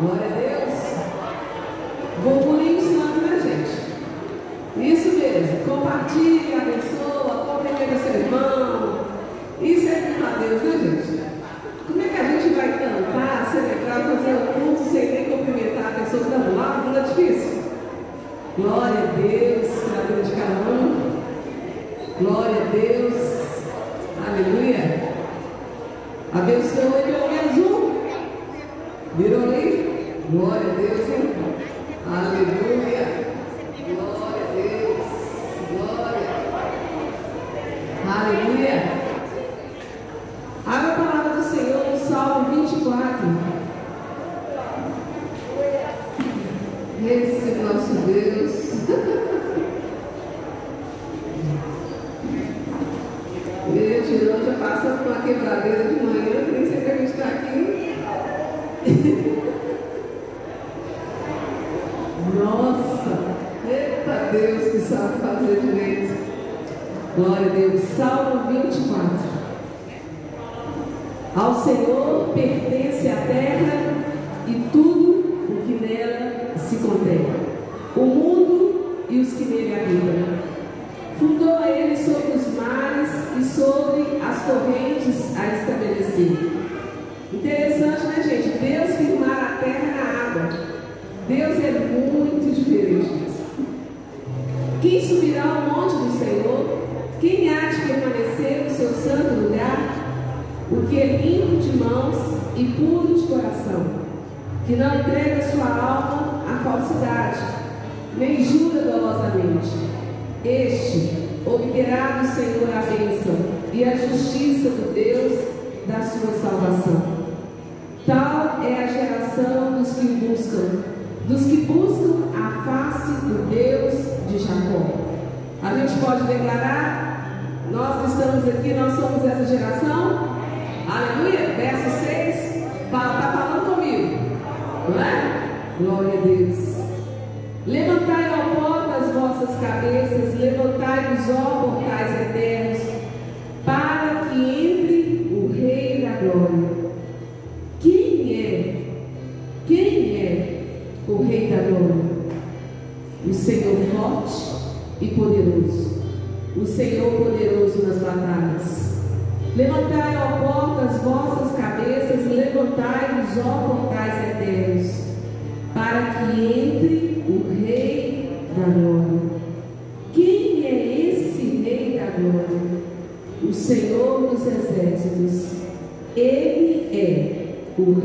Glória a Deus. Vou por ensinar para gente. Isso mesmo. Compartilhe.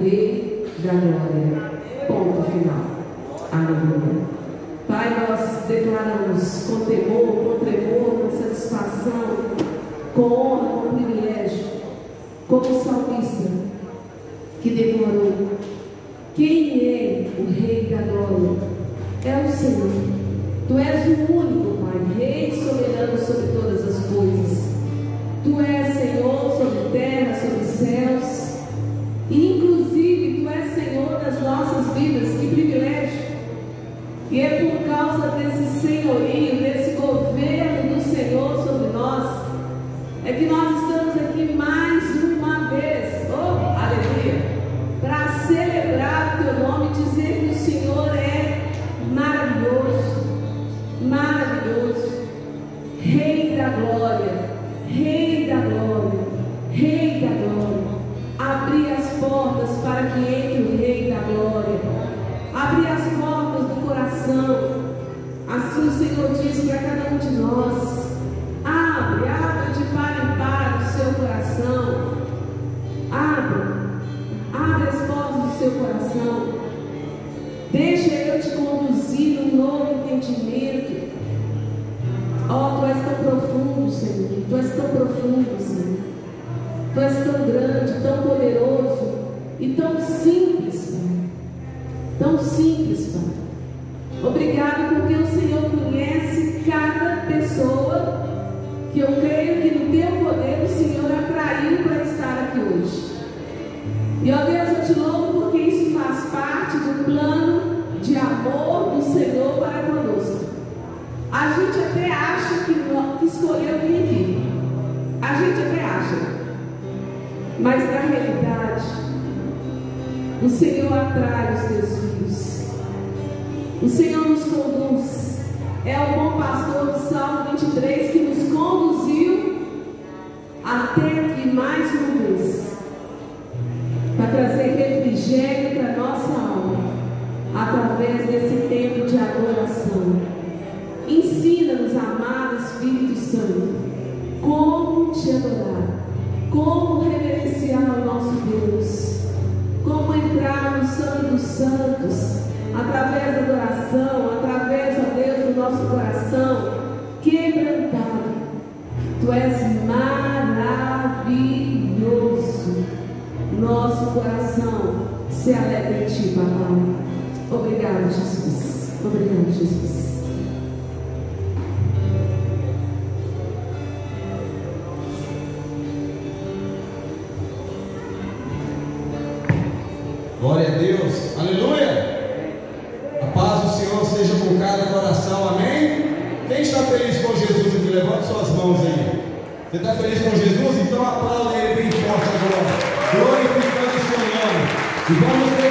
rei da glória. Ponto final. Aleluia. Pai, nós declaramos com temor, com tremor, com satisfação, com honra, com privilégio, como salmista que declarou: Quem é o Rei da glória? É o Senhor. Tu és o único, Pai, Rei soberano sobre todas as coisas. Tu és Senhor sobre terra, sobre céus. E nossas vidas, que privilégio! E é por causa desse senhorio, desse O Senhor atrai os teus filhos. O Senhor nos conduz. É o bom pastor do Salmo está feliz com Jesus aqui? Levante suas mãos aí. Você está feliz com Jesus? Então aplaude ele bem forte agora. Glorificando o seu nome. E vamos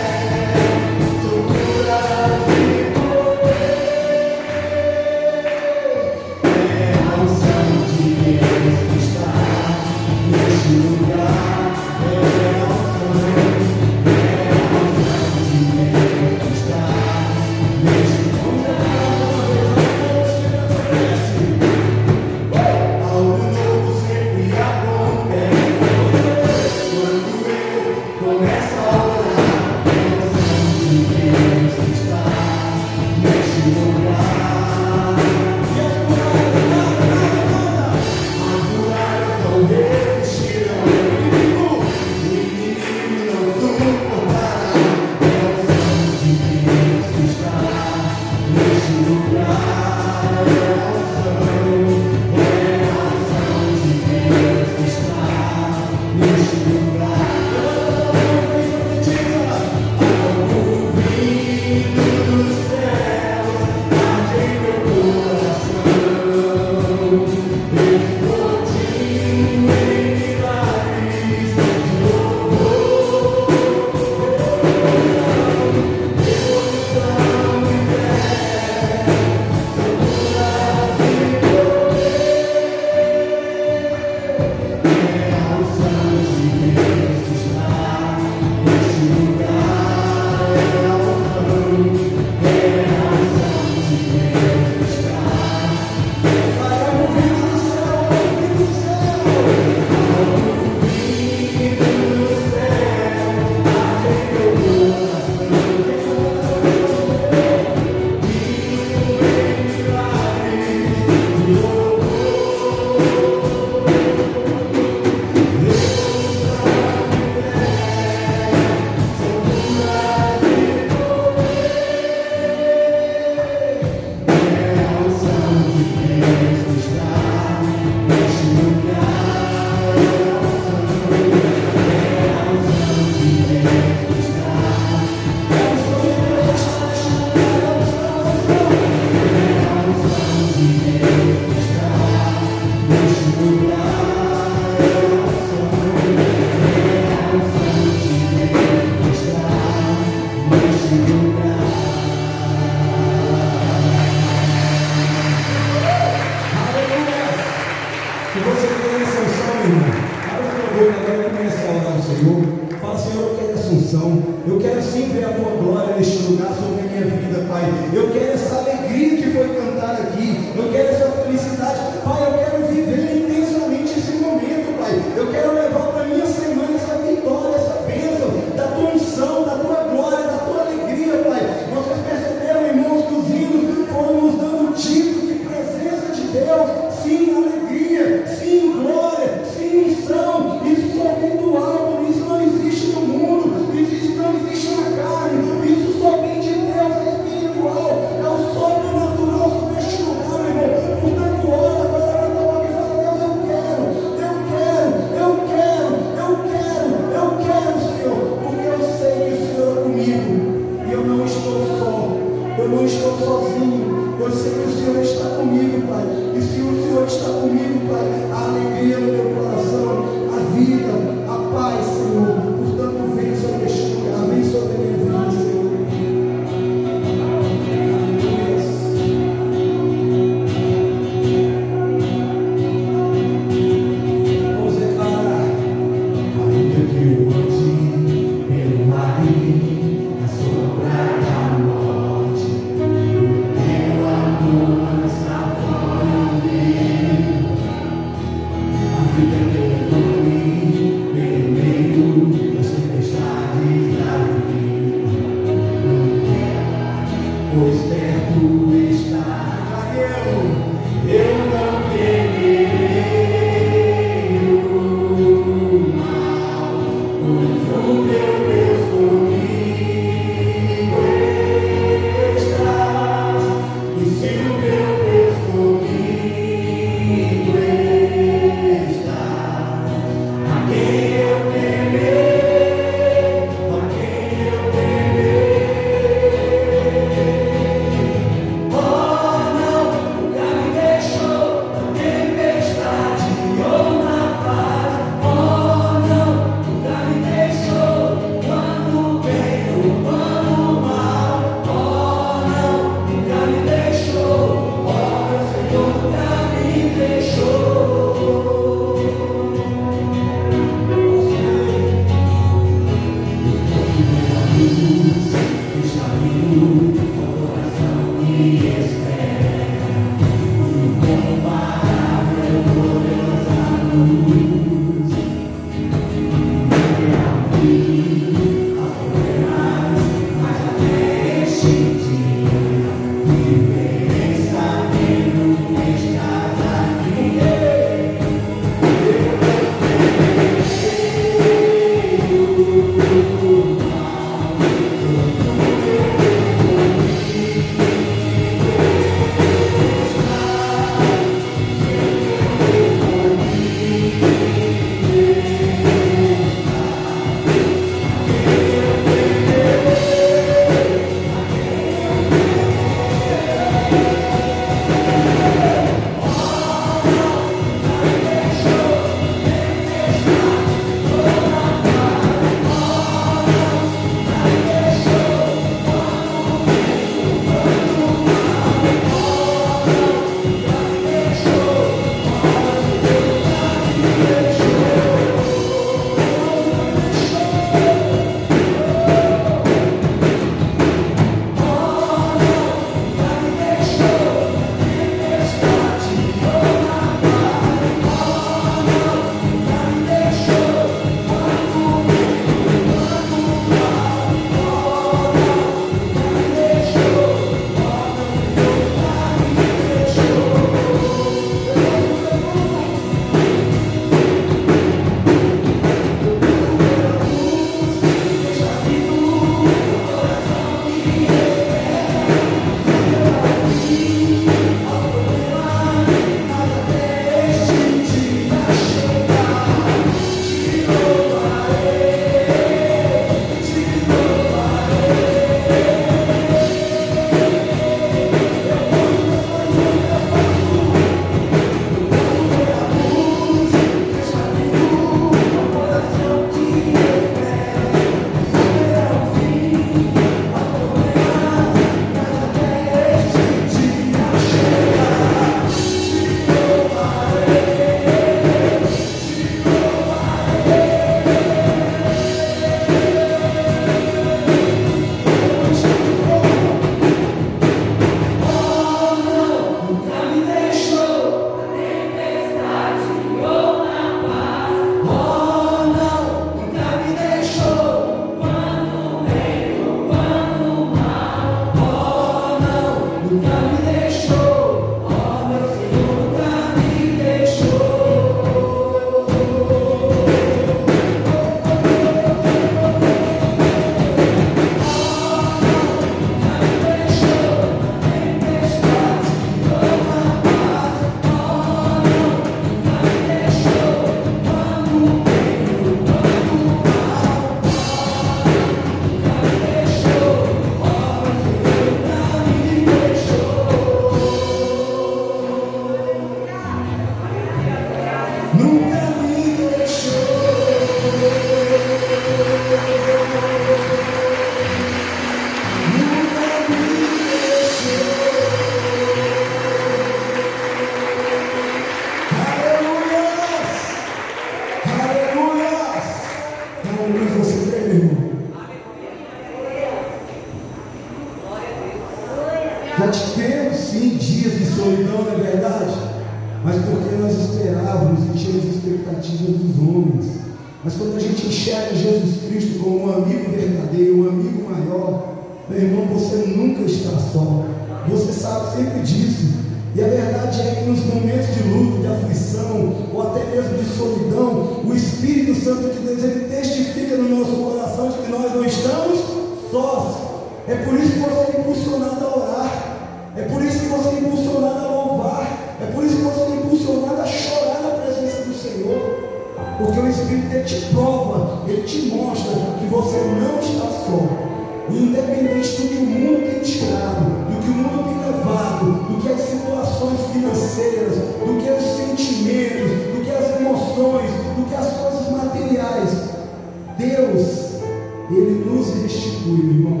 irmão.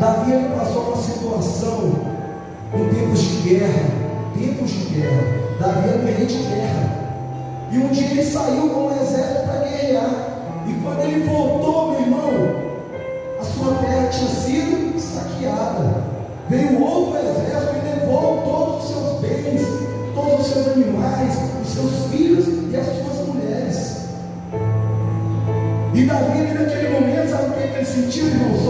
Davi ele passou uma situação em tempos de guerra. Tempos de guerra. Davi era um rei de guerra. E um dia ele saiu com o exército para guerrear. E quando ele voltou, meu irmão, a sua terra tinha sido saqueada. Veio outro exército e levou todos os seus bens, todos os seus animais, os seus filhos e as suas mulheres. E Davi in Jericho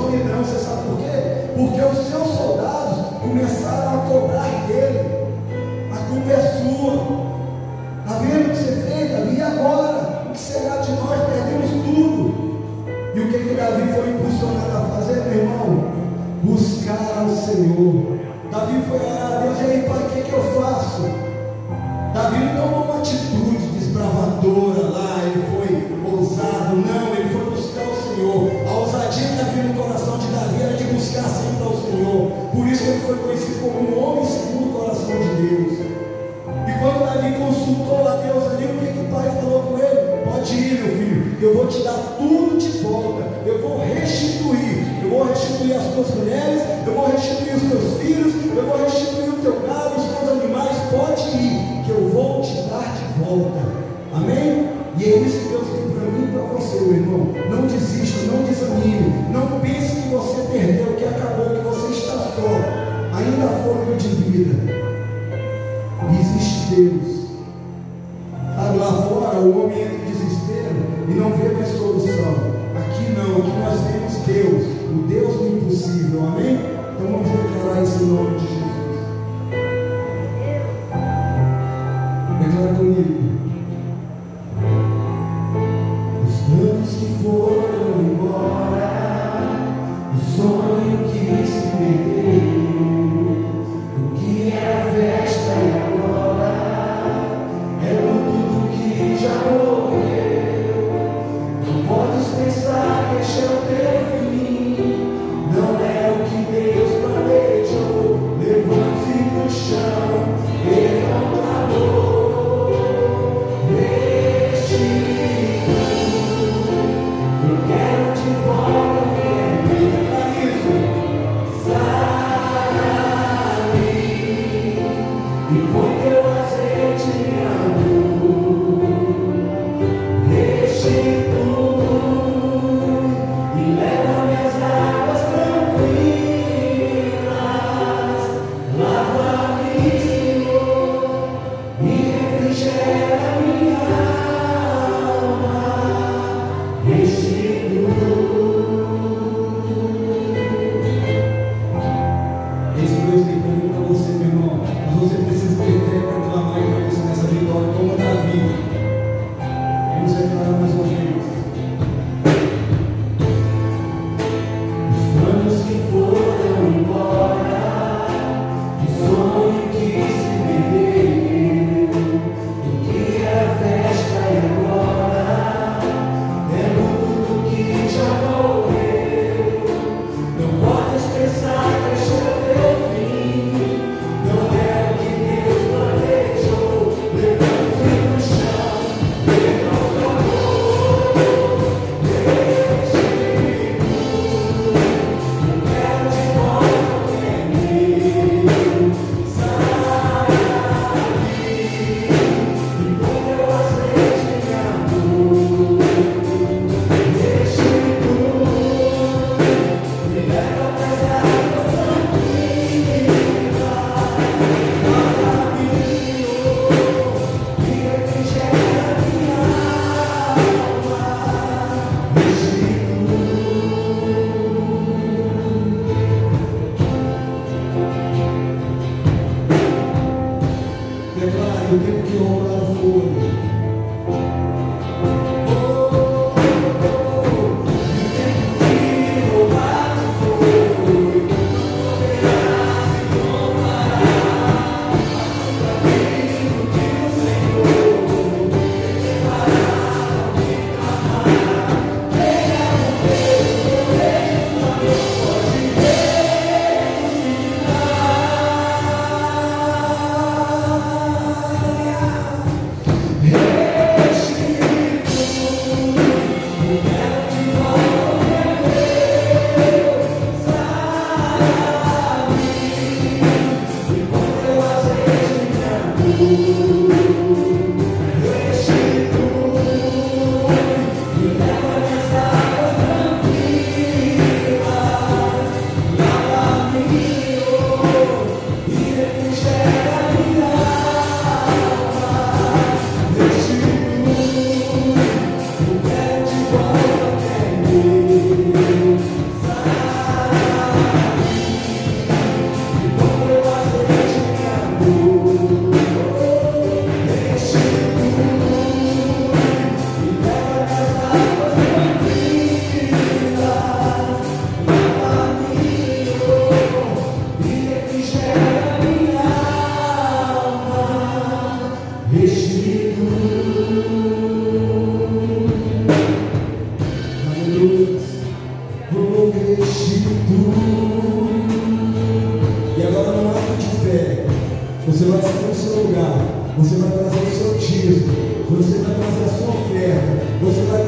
você vai trazer o seu dízimo, você vai trazer a sua oferta, você vai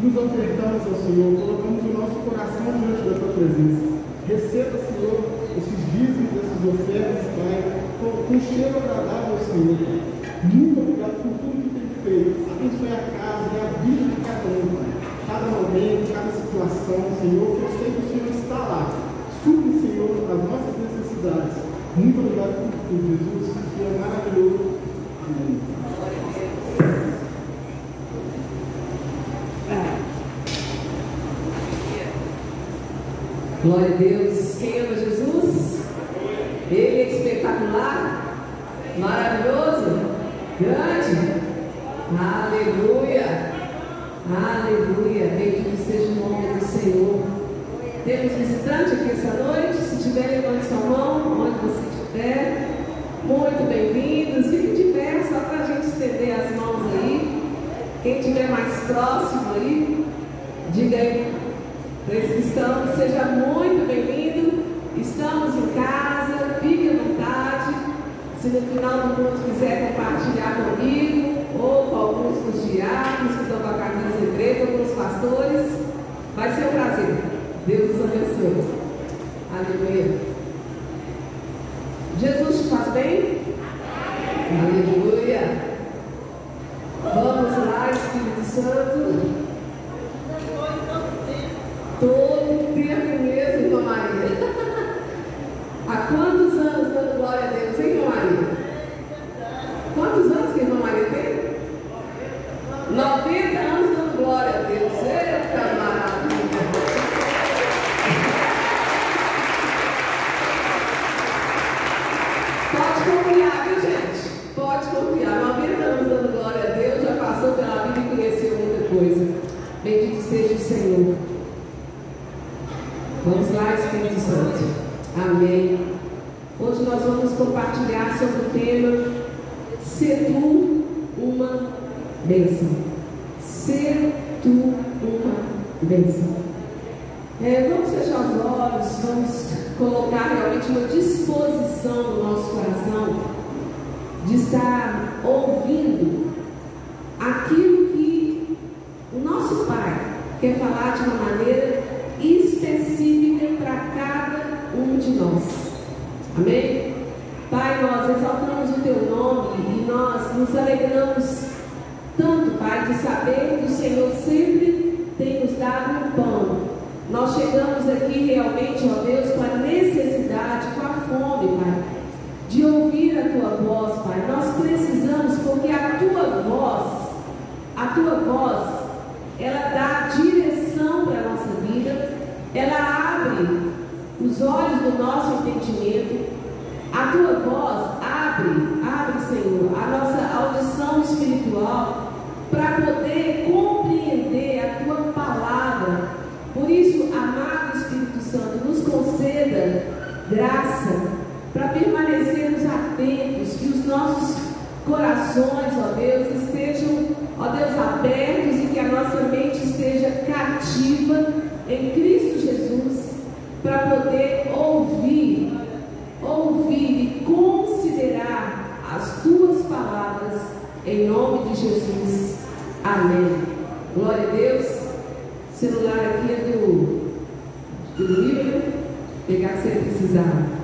nos ofertamos ao Senhor, colocamos o nosso coração diante da tua presença. Receba, Senhor, esses dízimos, essas ofertas, Pai, com um cheiro agradável ao Senhor. Muito obrigado por tudo que tem feito. Abençoe a casa e a vida de cada um, Pai. Cada momento, cada situação, Senhor, que eu sei que o Senhor está lá. Supre, Senhor, as nossas necessidades. Muito obrigado por tudo, Jesus, que é maravilhoso. Amém. Glória a Deus. Quem ama Jesus? Ele é espetacular, maravilhoso, grande. Aleluia. Aleluia. Bendito seja o nome do Senhor. Temos visitante aqui essa noite. Se tiver, levante sua mão, onde você estiver. Muito bem-vindos. Fique de pé, só para a gente estender as mãos aí. Quem estiver mais próximo aí, diga aí para esse cristão, seja muito Se no final do mundo quiser compartilhar comigo, ou com alguns dos diáconos que estão com a camisa preta, ou com os pastores, vai ser um prazer. Deus os abençoe. Aleluia. Jesus te faz bem? Aleluia. Vamos lá, Espírito Santo. Todo tempo mesmo, irmã Maria. Há quantos anos dando glória a Deus, hein, irmã Maria? Quantos anos que a irmã Maria tem? 90 anos dando glória a Deus. Eita maravilha! Pode confiar, viu gente? Pode confiar. 90 anos dando glória a Deus, já passou pela vida e conheceu muita coisa. Bendito seja o Senhor. Vamos lá, Espírito Santo. Amém. Hoje nós vamos compartilhar sobre o tema Ser tu uma bênção. Ser tu uma bênção. É, vamos fechar os olhos, vamos colocar realmente uma disposição no nosso coração de estar ouvindo aquilo que o nosso Pai quer falar de uma maneira específica para cada um de nós. Amém? Pai, nós exaltamos o teu nome e nós nos alegramos tanto, Pai, de saber que o Senhor sempre tem nos dado um pão. Nós chegamos aqui realmente, ó Deus, com a necessidade, com a fome, Pai, de ouvir a tua voz, Pai. Nós precisamos, porque a tua voz, a tua voz, ela dá direção para a nossa vida, ela abre os olhos do nosso entendimento. A tua voz abre, abre, Senhor, a nossa audição espiritual para poder compreender a tua palavra. Por isso, amado Espírito Santo, nos conceda graça para permanecermos atentos, que os nossos corações, ó Deus, estejam, ó Deus, abertos e que a nossa mente esteja cativa em Cristo Jesus, para poder ouvir, ouvir e considerar as tuas palavras, em nome de Jesus. Amém. Glória a Deus. O celular aqui é do, do livro, pegar se precisar.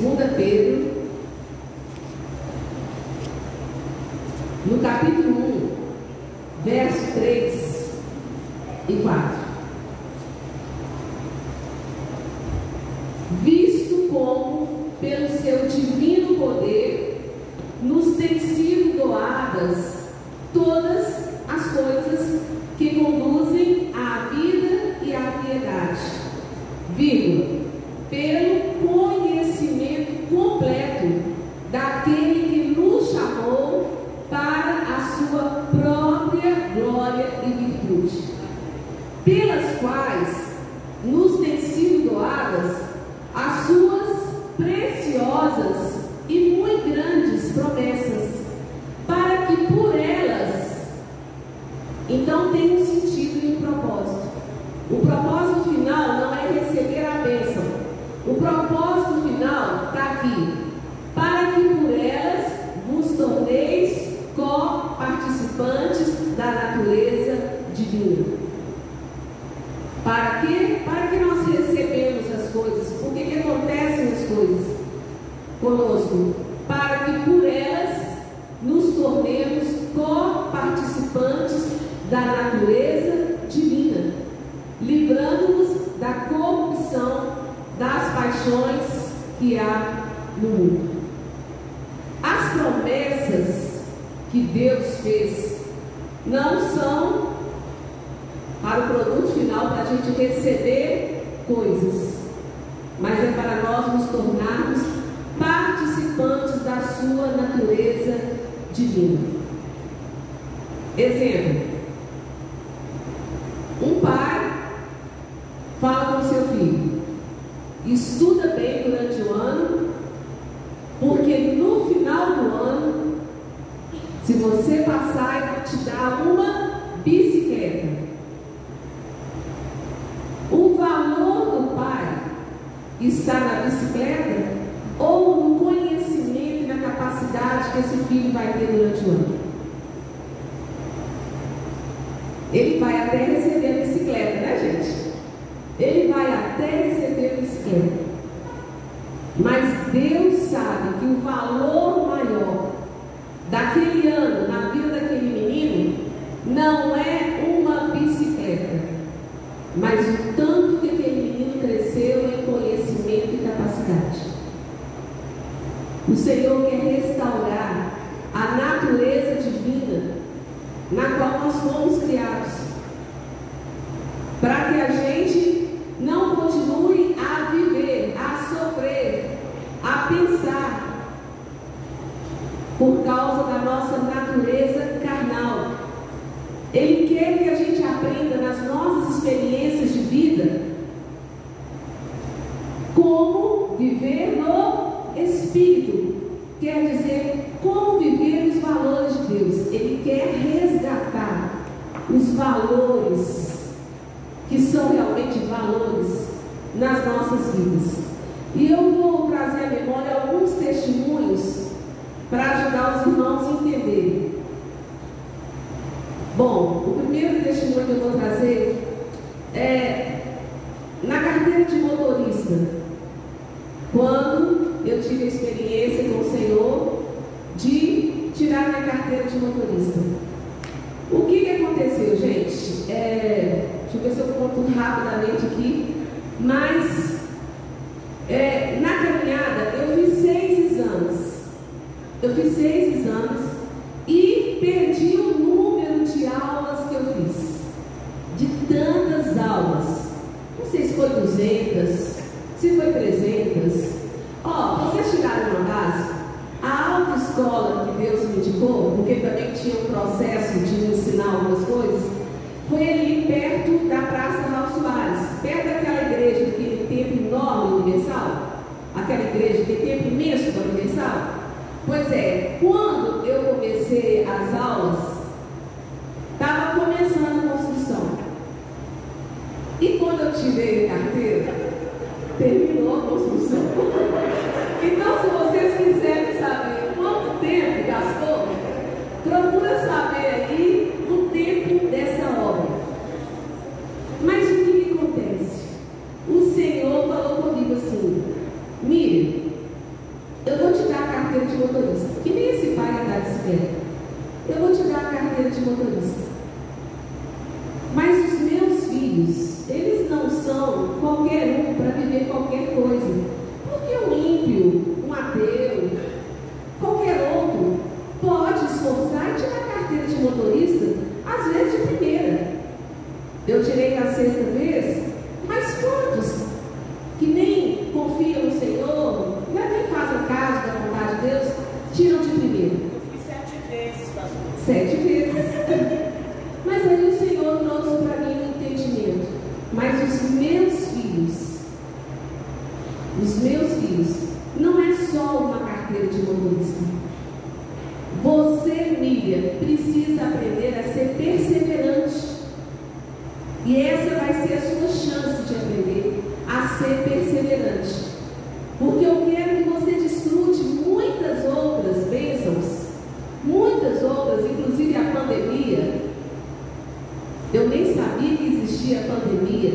2 Pedro, no capítulo Ele quer que a gente aprenda nas nossas experiências de vida como viver no Espírito. Quer dizer, como viver os valores de Deus. Ele quer resgatar os valores que são realmente valores nas nossas vidas. a pandemia,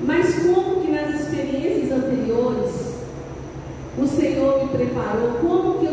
mas como que nas experiências anteriores o Senhor me preparou, como que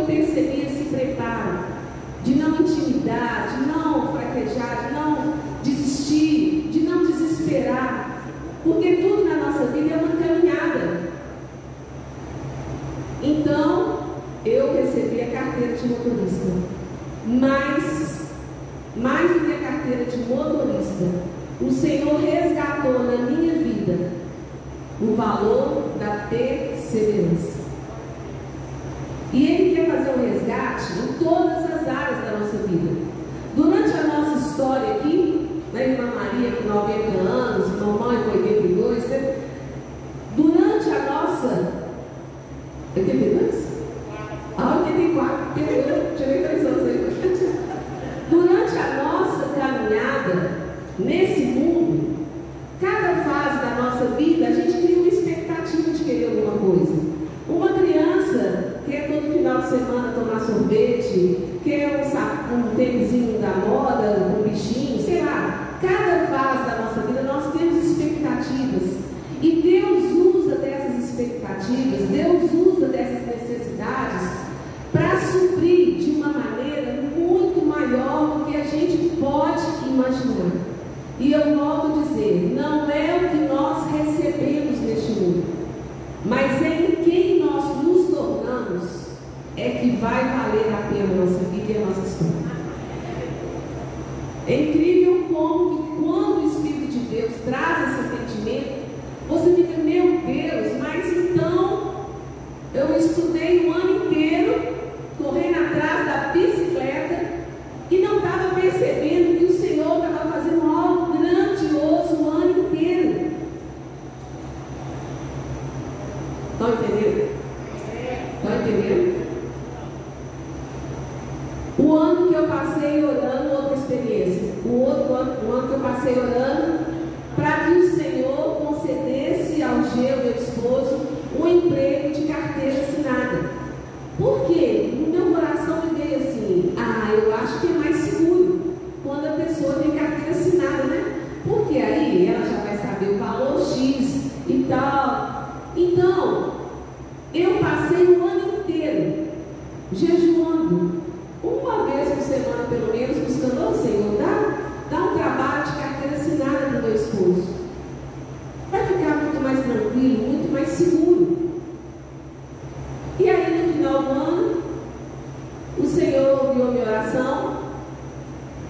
ouviu a minha oração,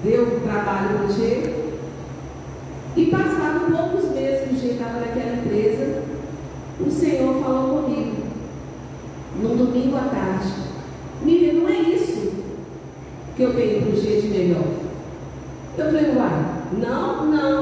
deu um trabalho no jeito. E passaram poucos meses que o estava naquela empresa, o Senhor falou comigo, num domingo à tarde. Miriam, não é isso que eu tenho para o dia de melhor. Eu falei, uai, não, não.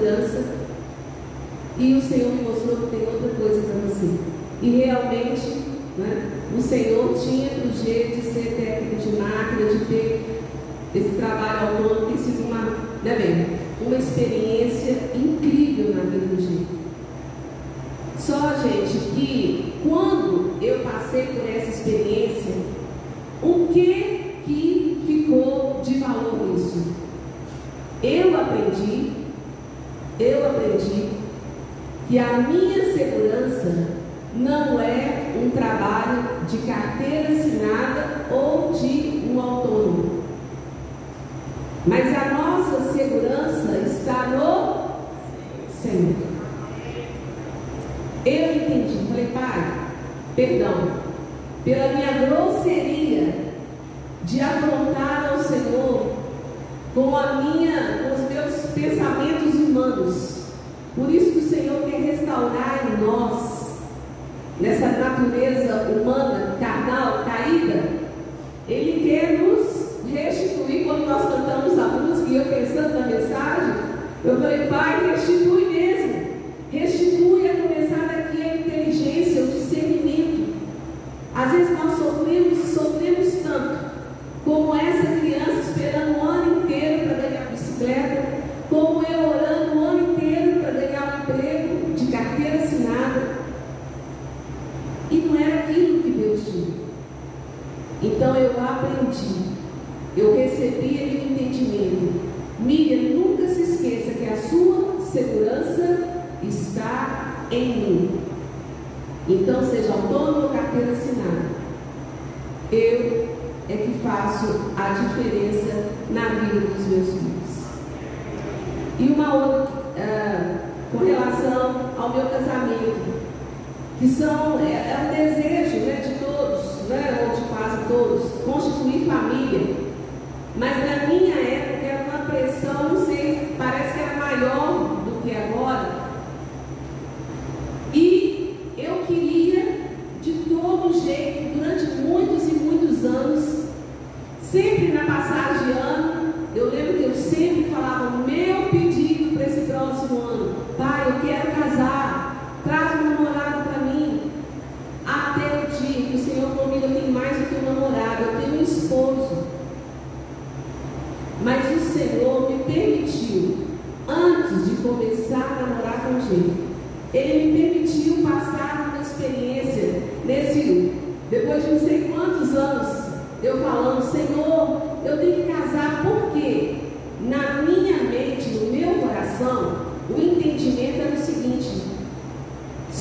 segurança. E o Senhor me mostrou que tem outra coisa para você. E realmente, né, o Senhor tinha o jeito de ser técnico de máquina, de ter esse trabalho autônomo, tem sido uma, né, bem, uma experiência incrível na vida do Diego. Só, gente, que quando eu passei por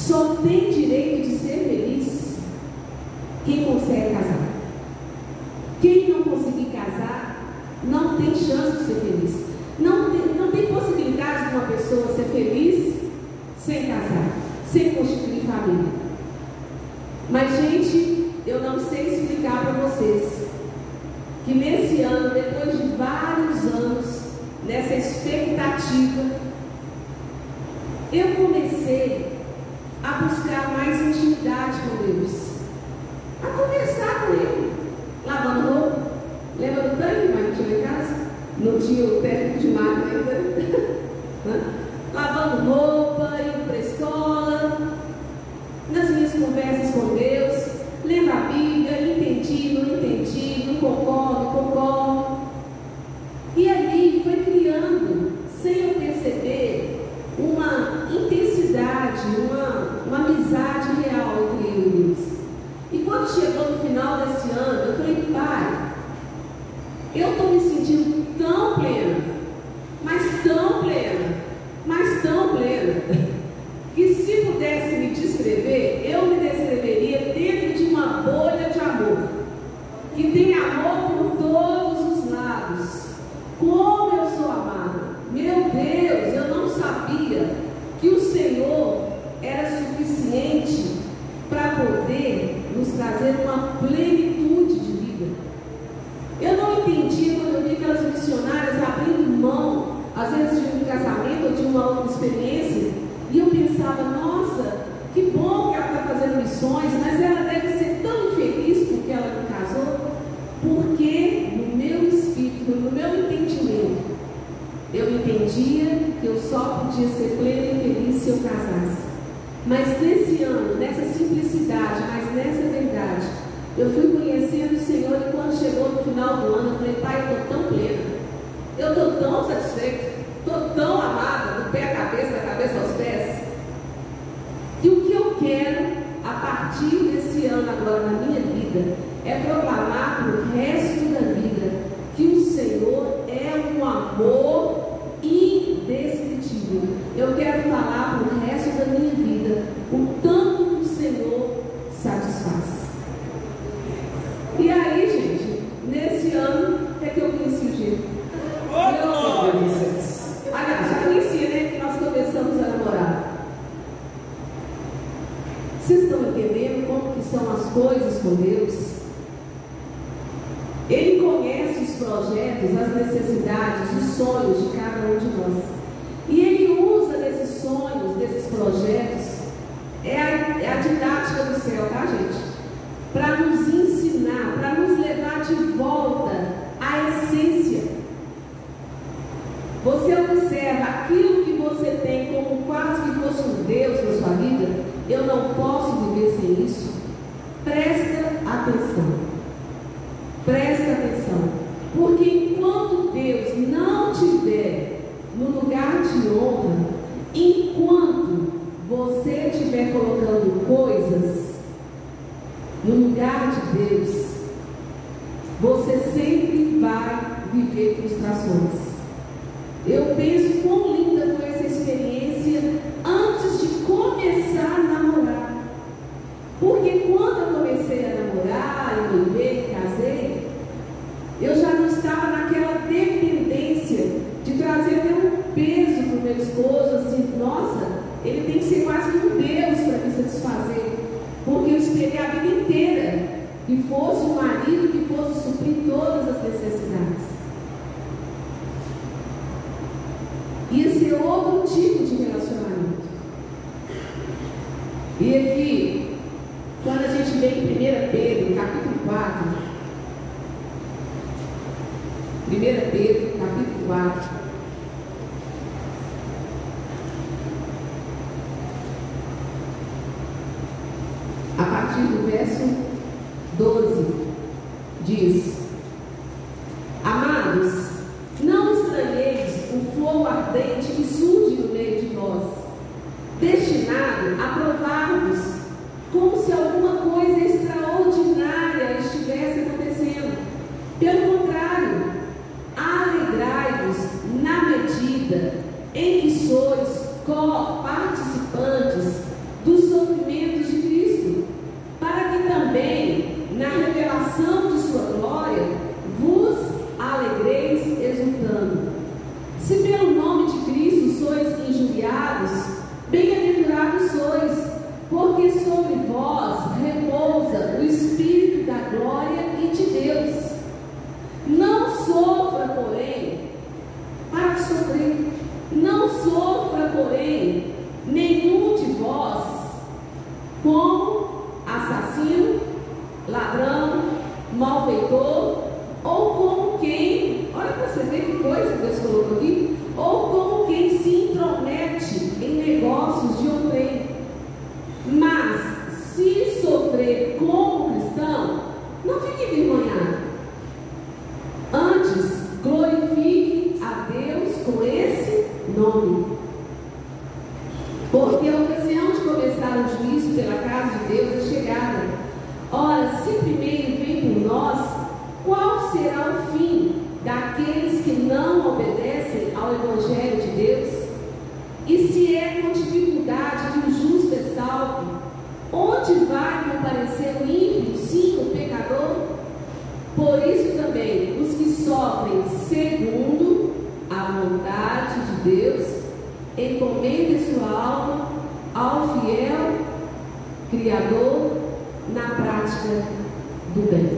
So things. a didática do céu, tá, gente? Para nos ensinar, para nos levar de volta à essência. Você observa aquilo que você tem como quase que fosse um Deus na sua vida. Eu não posso viver sem isso. Presta atenção. Alma ao fiel Criador na prática do bem.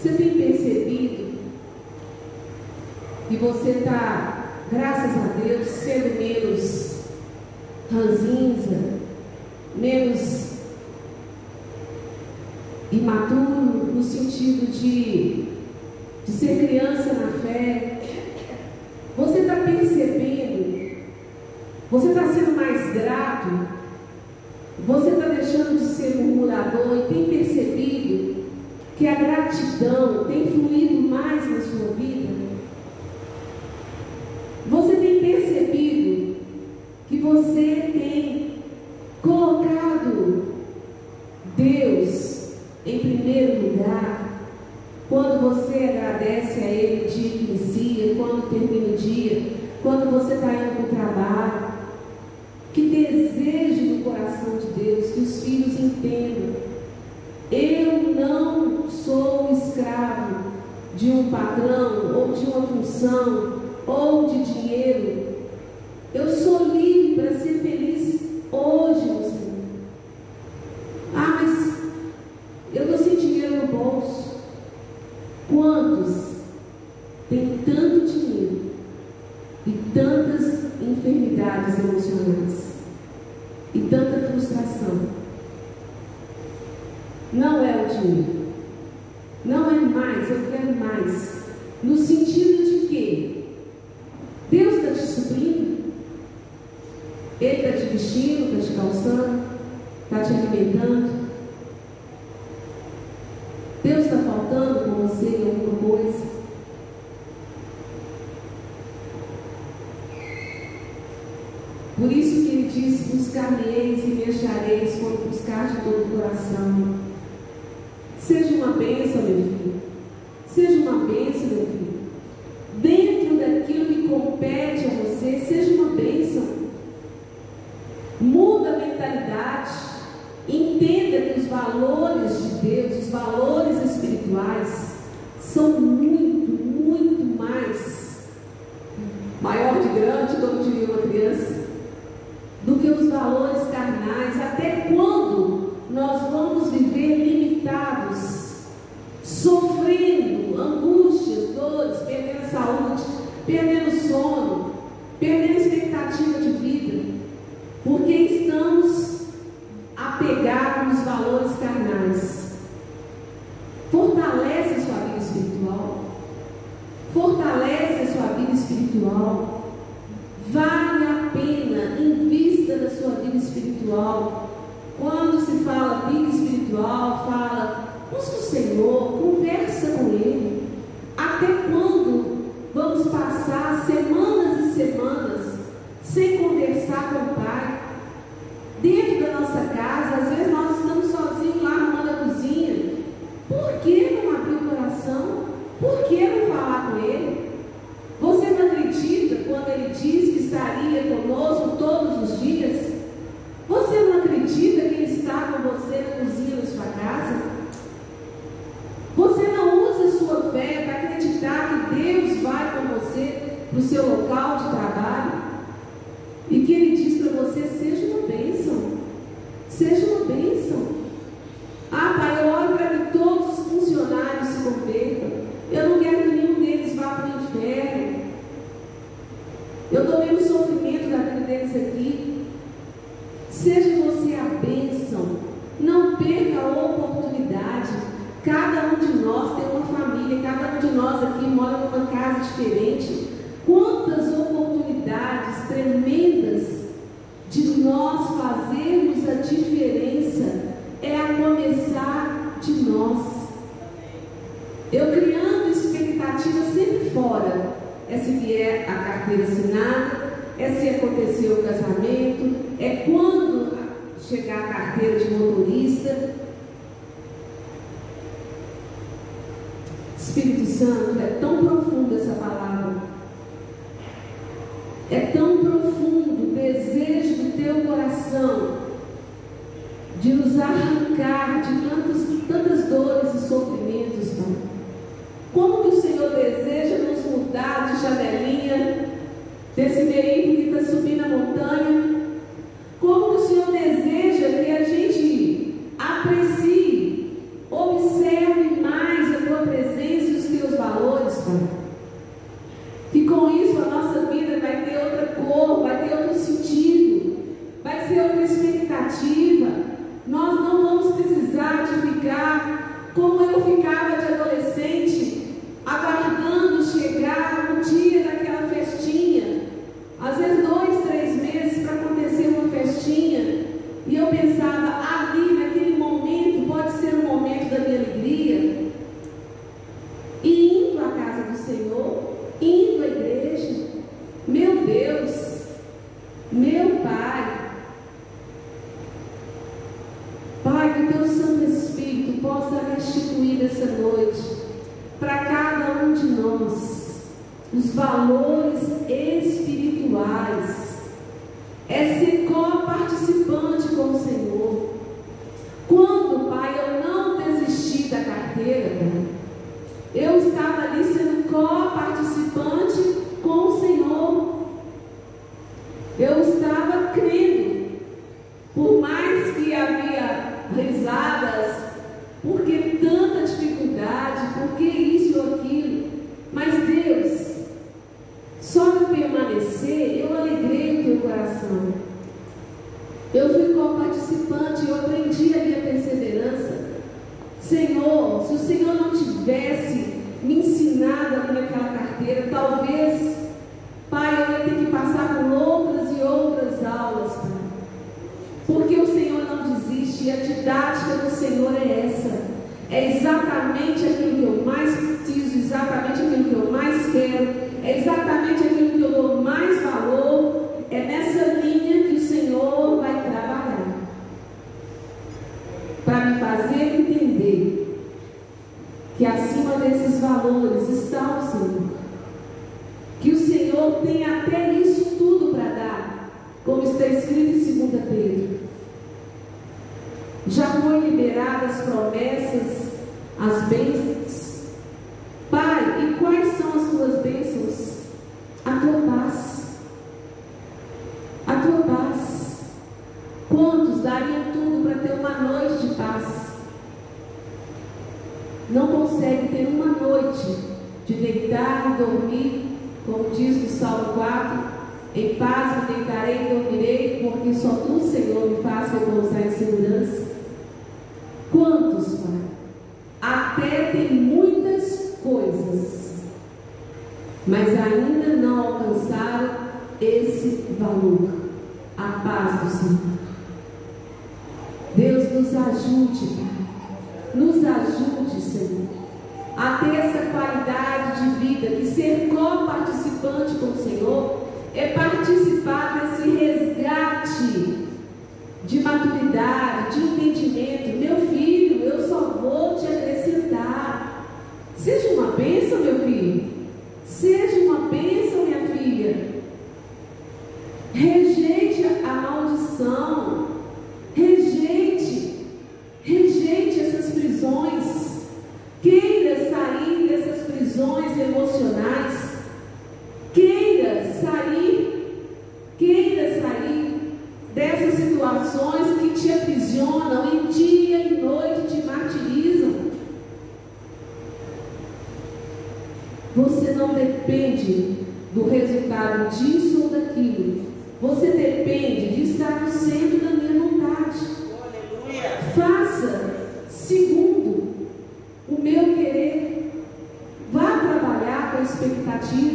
Você tem percebido que você está, graças a Deus, sendo menos ranzinza, menos imaturo no sentido de, de ser criança na fé. Você está percebendo, você está sendo mais grato, você está deixando de ser murmurador e tem percebido que a gratidão tem fluído mais na sua vida?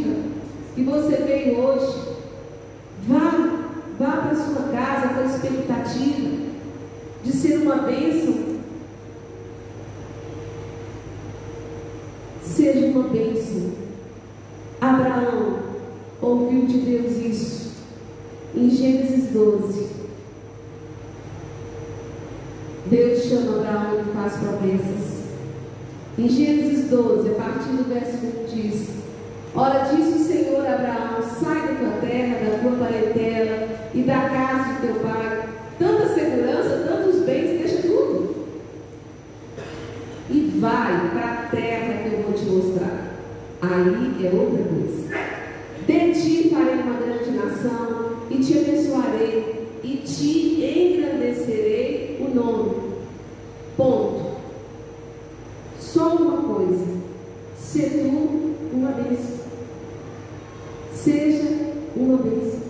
Expectativa que você veio hoje. Vá, vá para sua casa com a expectativa de ser uma bênção. Seja uma bênção. Abraão ouviu de Deus isso em Gênesis 12. Deus chama Abraão e faz promessas. Em Gênesis 12, a partir do verso 1 diz: Ora, disse o Senhor Abraão: sai da tua terra, da tua parentela e da casa de teu pai. Tanta segurança, tantos bens, deixa tudo. E vai para a terra que eu vou te mostrar. Aí é outra coisa. De ti farei uma grande nação, e te abençoarei, e te engrandecerei o nome. Ponto. Só uma coisa: ser tu uma bênção. Seja uma bênção.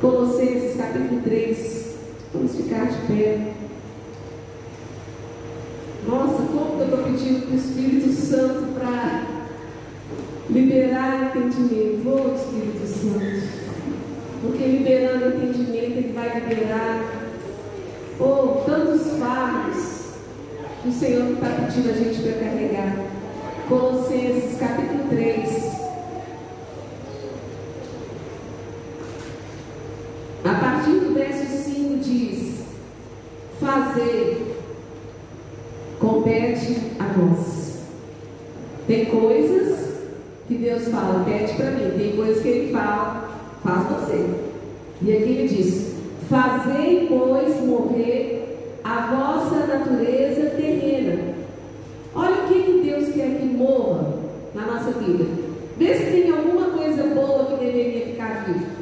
Colossenses capítulo 3. Vamos ficar de pé. Nossa, como que eu estou pedindo para o Espírito Santo para liberar entendimento. Ô Espírito Santo. Porque liberando entendimento, Ele vai liberar oh, tantos fardos que o Senhor está pedindo a gente para carregar. Colossenses capítulo 3. A partir do verso 5 diz: Fazer compete a nós. Tem coisas que Deus fala, pede para mim. Tem coisas que Ele fala, faz você. E aqui ele diz: Fazei, pois, morrer a vossa natureza terrena. Olha o que, que Deus quer que morra na nossa vida. Vê se tem alguma coisa boa que deveria ficar viva.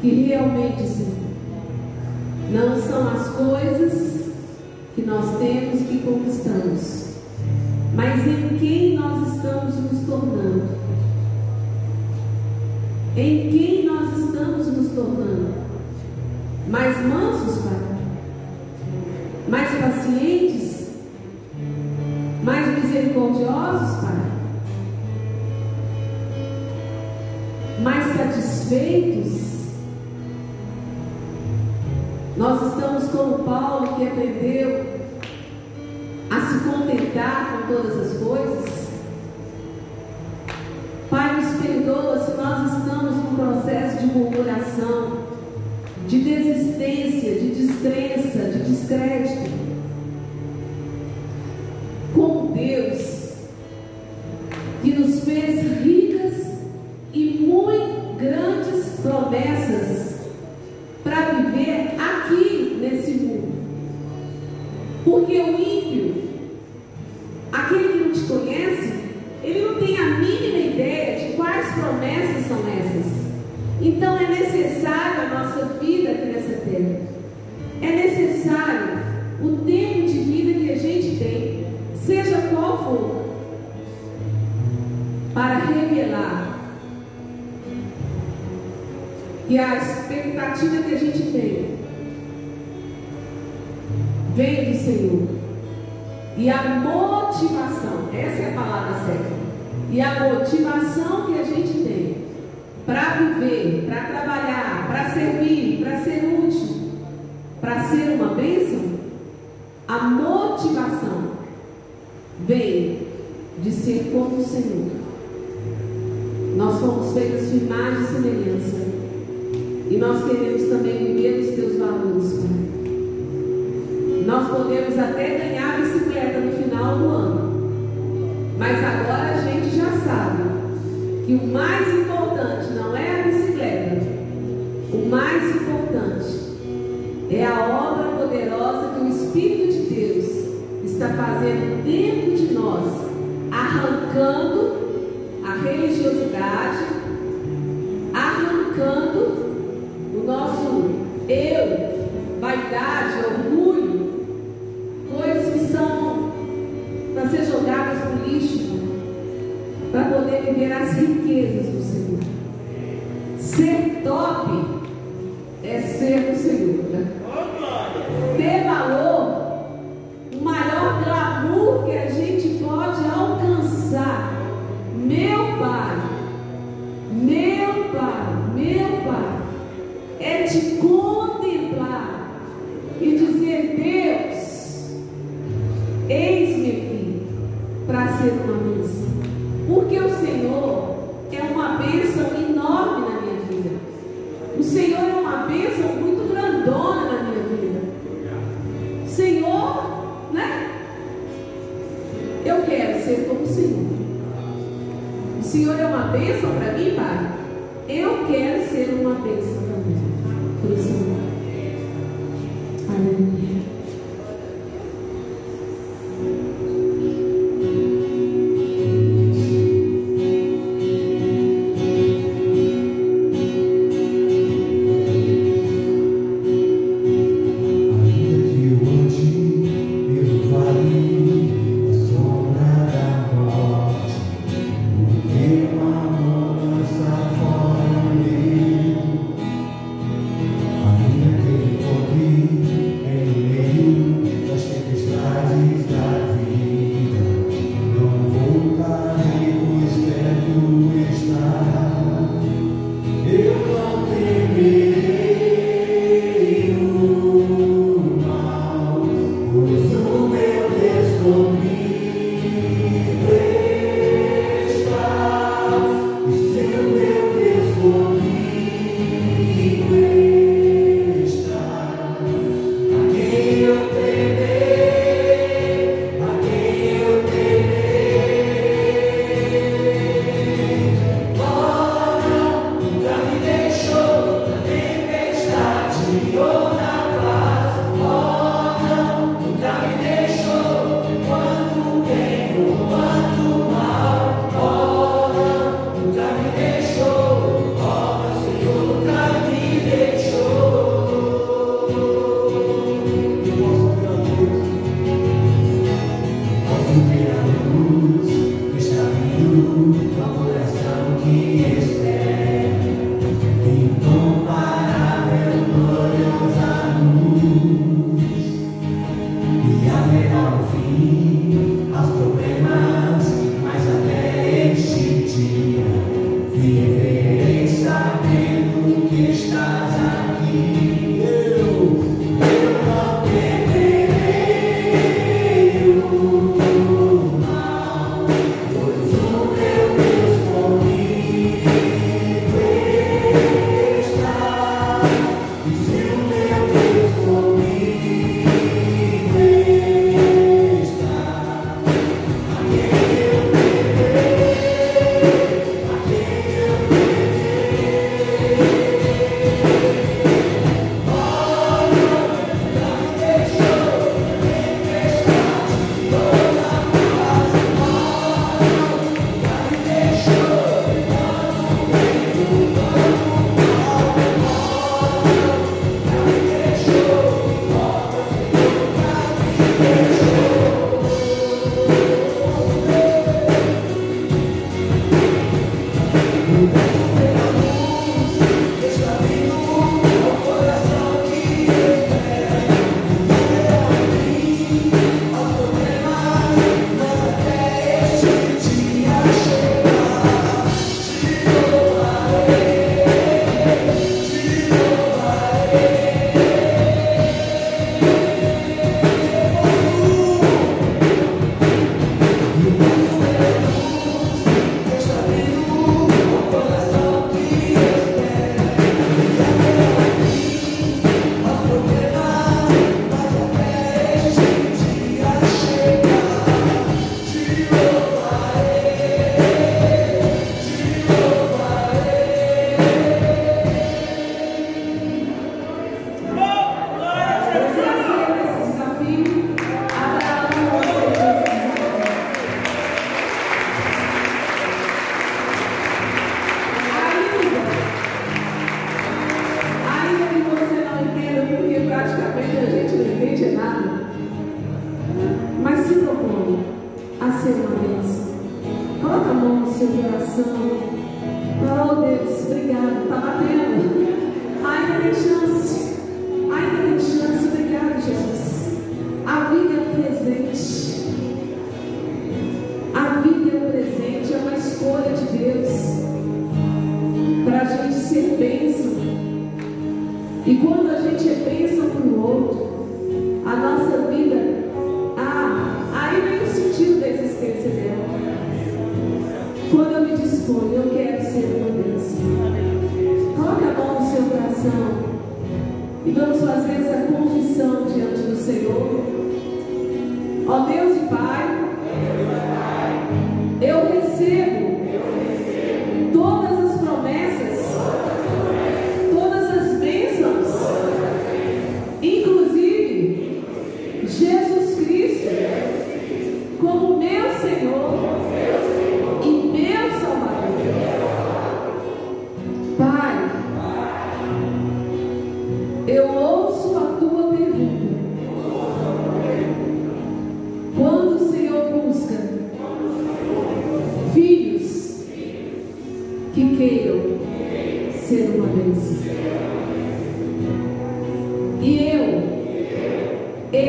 que realmente, Senhor, não são as coisas que nós temos que conquistamos, mas em quem nós estamos nos tornando. Em quem nós estamos nos tornando. Mais mansos, Pai lidar com todas as coisas,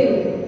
eu,